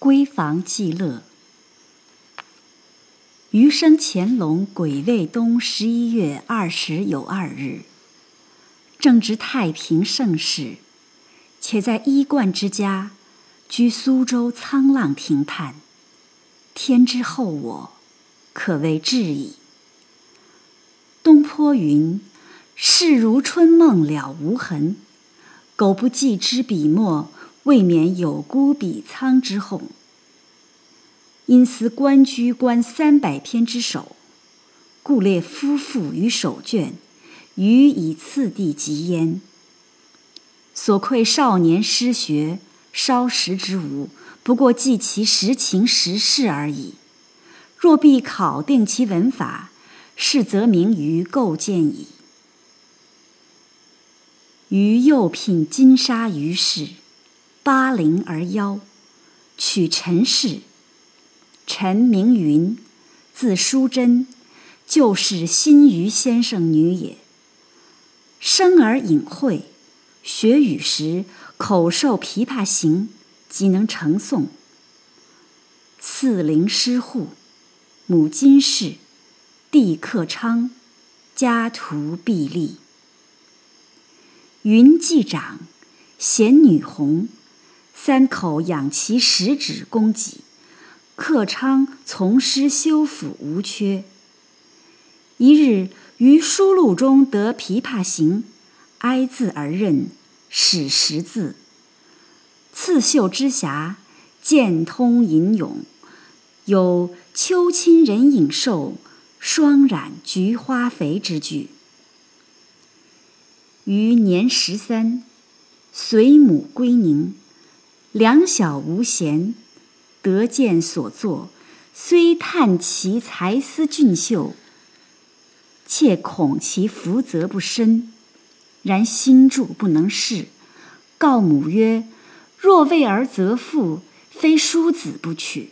闺房寄乐。余生乾隆癸未冬十一月二十有二日，正值太平盛世，且在衣冠之家，居苏州沧浪亭畔，天之厚我，可谓至矣。东坡云：“世如春梦了无痕，苟不寄之笔墨，未免有孤笔苍之痛。”因思官居官三百篇之首，故列夫妇于首卷，予以次第及焉。所愧少年失学，稍识之无，不过记其实情实事而已。若必考定其文法，是则明于构建矣。余又聘金沙于氏，八龄而夭，娶陈氏。陈名云，字淑贞，就是新余先生女也。生而隐晦，学语时口授《琵琶行》，即能成诵。四陵师户，母金氏，弟克昌，家徒壁立。云继长，贤女红，三口养其十指供给。客昌从师修府无缺。一日于书录中得《琵琶行》，哀字而认，始识字。刺绣之匣，渐通吟咏，有“秋亲人影瘦，霜染菊花肥”之句。于年十三，随母归宁，两小无嫌。得见所作，虽叹其才思俊秀，切恐其福泽不深。然心著不能事，告母曰：“若为儿则妇，非叔子不娶。”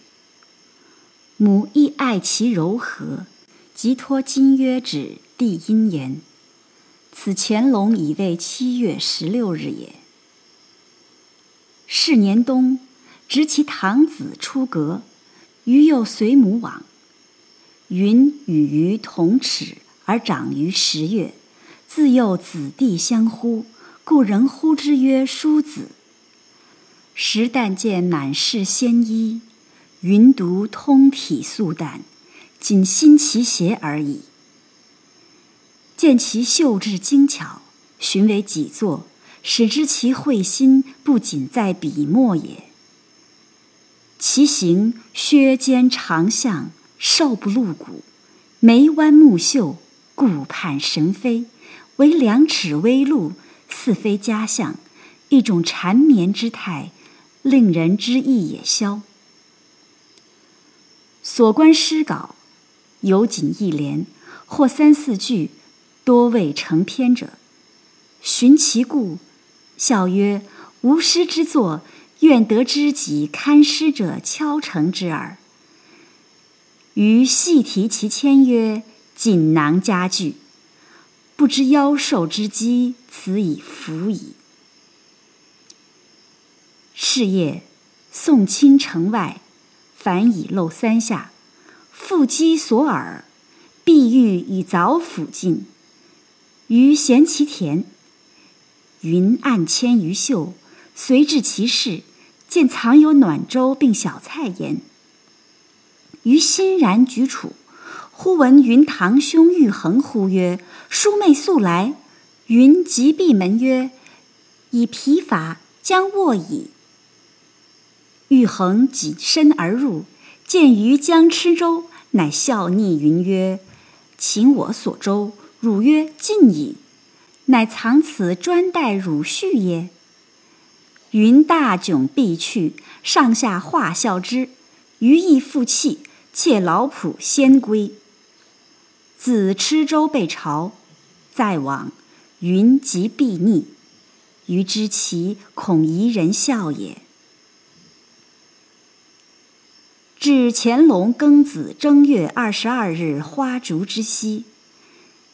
母亦爱其柔和，即托金曰旨递殷言。此乾隆已为七月十六日也。是年冬。执其堂子出阁，余又随母往。云与鱼同齿，而长于十月，自幼子弟相呼，故人呼之曰叔子。时但见满室鲜衣，云独通体素淡，仅新其鞋而已。见其绣制精巧，寻为己作，始知其慧心不仅在笔墨也。其形削肩长项，瘦不露骨，眉弯目秀，顾盼神飞，惟两齿微露，似非佳相，一种缠绵之态，令人之意也消。所观诗稿，有仅一联，或三四句，多未成篇者。寻其故，笑曰：“吾师之作。”愿得知己看师者敲成之耳。余细提其签曰：“锦囊佳句，不知夭寿之机，此已服矣。”是夜，送亲城外，凡已漏三下，复击所耳，碧玉以凿斧尽。余衔其田，云暗牵于袖，随至其室。见藏有暖粥并小菜焉，于欣然举处，忽闻云堂兄玉衡呼曰：“叔妹速来！”云即闭门曰：“以疲乏，将卧矣。”玉衡起身而入，见余将吃粥，乃笑睨云曰：“请我所粥。”汝曰：“尽矣。”乃藏此专待汝婿耶？云大窘必去，上下化笑之。余亦负气，妾老仆先归。自吃粥被朝，再往，云即必逆。余知其恐疑人笑也。至乾隆庚子正月二十二日花烛之夕，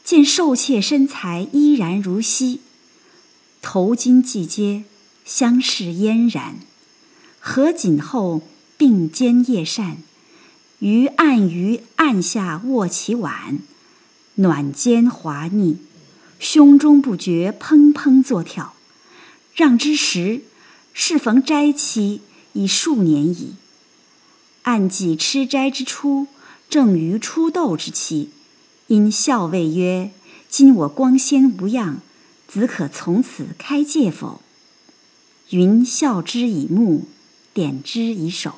见受妾身材依然如昔，头巾髻接。相视嫣然，合锦后，并肩夜膳，于暗鱼案下卧其碗，暖肩滑腻，胸中不觉怦怦作跳。让之时，适逢斋期已数年矣。按记吃斋之初，正于初斗之期，因校尉曰：“今我光鲜无恙，子可从此开戒否？”云笑之以目，点之以手。